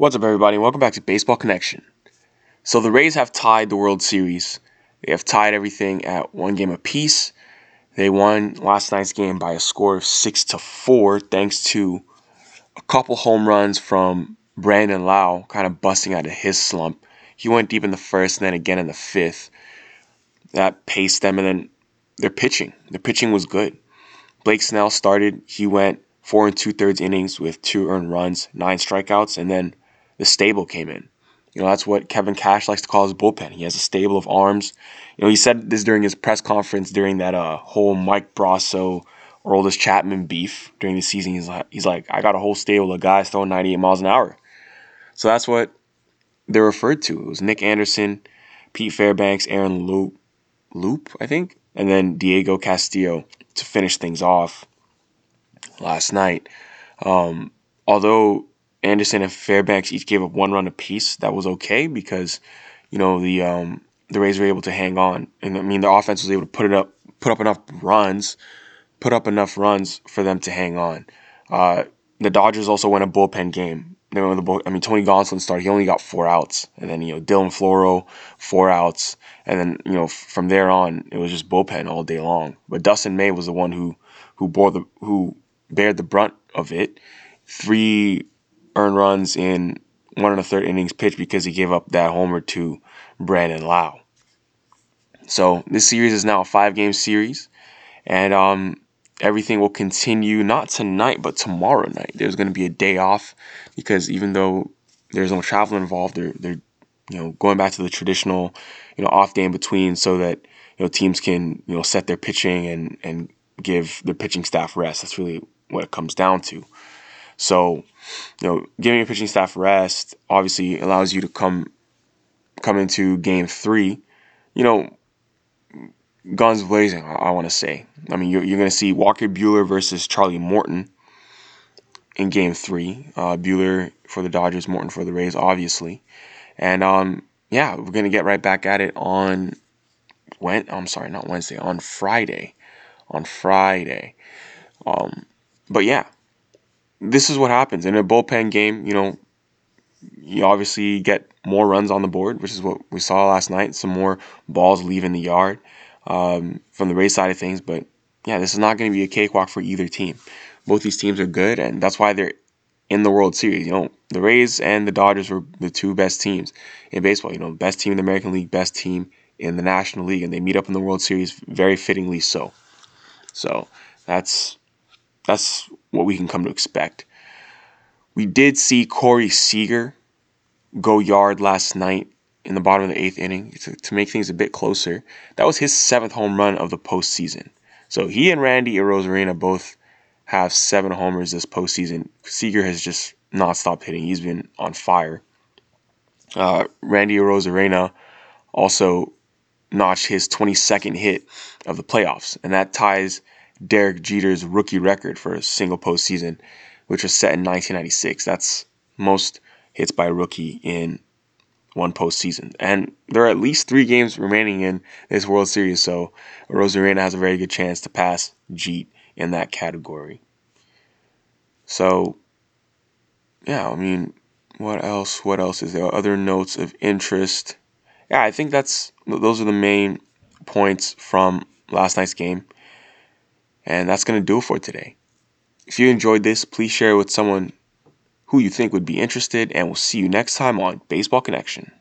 What's up, everybody? Welcome back to Baseball Connection. So the Rays have tied the World Series. They have tied everything at one game apiece. They won last night's game by a score of six to four, thanks to a couple home runs from Brandon Lowe, kind of busting out of his slump. He went deep in the first, and then again in the fifth. That paced them, and then their pitching. Their pitching was good. Blake Snell started. He went four and two thirds innings with two earned runs, nine strikeouts, and then the stable came in. You know, that's what Kevin Cash likes to call his bullpen. He has a stable of arms. You know, he said this during his press conference during that uh, whole Mike Brosseau Aroldis Chapman beef during the season. He's like, he's like, I got a whole stable of guys throwing 98 miles an hour. So that's what they're referred to. It was Nick Anderson, Pete Fairbanks, Aaron Loup, Loup, I think, and then Diego Castillo to finish things off last night. Um, although Anderson and Fairbanks each gave up one run apiece. That was okay because, you know, the um, the Rays were able to hang on, and I mean the offense was able to put it up, put up enough runs, put up enough runs for them to hang on. Uh, the Dodgers also won a bullpen game. They went with the bull, I mean, Tony Gonsolin started. He only got four outs, and then you know Dylan Floro four outs, and then you know from there on it was just bullpen all day long. But Dustin May was the one who who bore the who bared the brunt of it. Three earned runs in one and a third innings pitch because he gave up that homer to Brandon Lowe. So this series is now a five game series, and um, everything will continue not tonight but tomorrow night. There's going to be a day off because even though there's no travel involved, they're they're you know going back to the traditional you know off day in between so that you know teams can you know set their pitching and and give their pitching staff rest. That's really what it comes down to. So, you know, giving your pitching staff rest obviously allows you to come come into game three, you know, guns blazing, I, I want to say. I mean, you're, you're going to see Walker Buehler versus Charlie Morton in game three. Uh, Buehler for the Dodgers, Morton for the Rays, obviously. And, um, yeah, we're going to get right back at it on when I'm sorry, not Wednesday, on Friday. On Friday. Um, but yeah, this is what happens in a bullpen game. You know, you obviously get more runs on the board, which is what we saw last night. Some more balls leaving the yard um, from the Rays side of things. But yeah, this is not going to be a cakewalk for either team. Both these teams are good, and that's why they're in the World Series. You know, the Rays and the Dodgers were the two best teams in baseball. You know, best team in the American League, best team in the National League, and they meet up in the World Series very fittingly so. So that's that's what we can come to expect. We did see Corey Seager go yard last night in the bottom of the eighth inning to, to make things a bit closer. That was his seventh home run of the postseason. So he and Randy Arozarena both have seven homers this postseason. Seager has just not stopped hitting. He's been on fire. Uh, Randy Arozarena also notched his 22nd hit of the playoffs, and that ties Derek Jeter's rookie record for a single postseason, which was set in 1996. That's most hits by a rookie in one postseason. And there are at least three games remaining in this World Series, so Arozarena has a very good chance to pass Jeet in that category. So, yeah, I mean, what else? What else is there? Other notes of interest? Yeah, I think that's those are the main points from last night's game. And that's going to do it for today. If you enjoyed this, please share it with someone who you think would be interested, and we'll see you next time on Baseball Connection.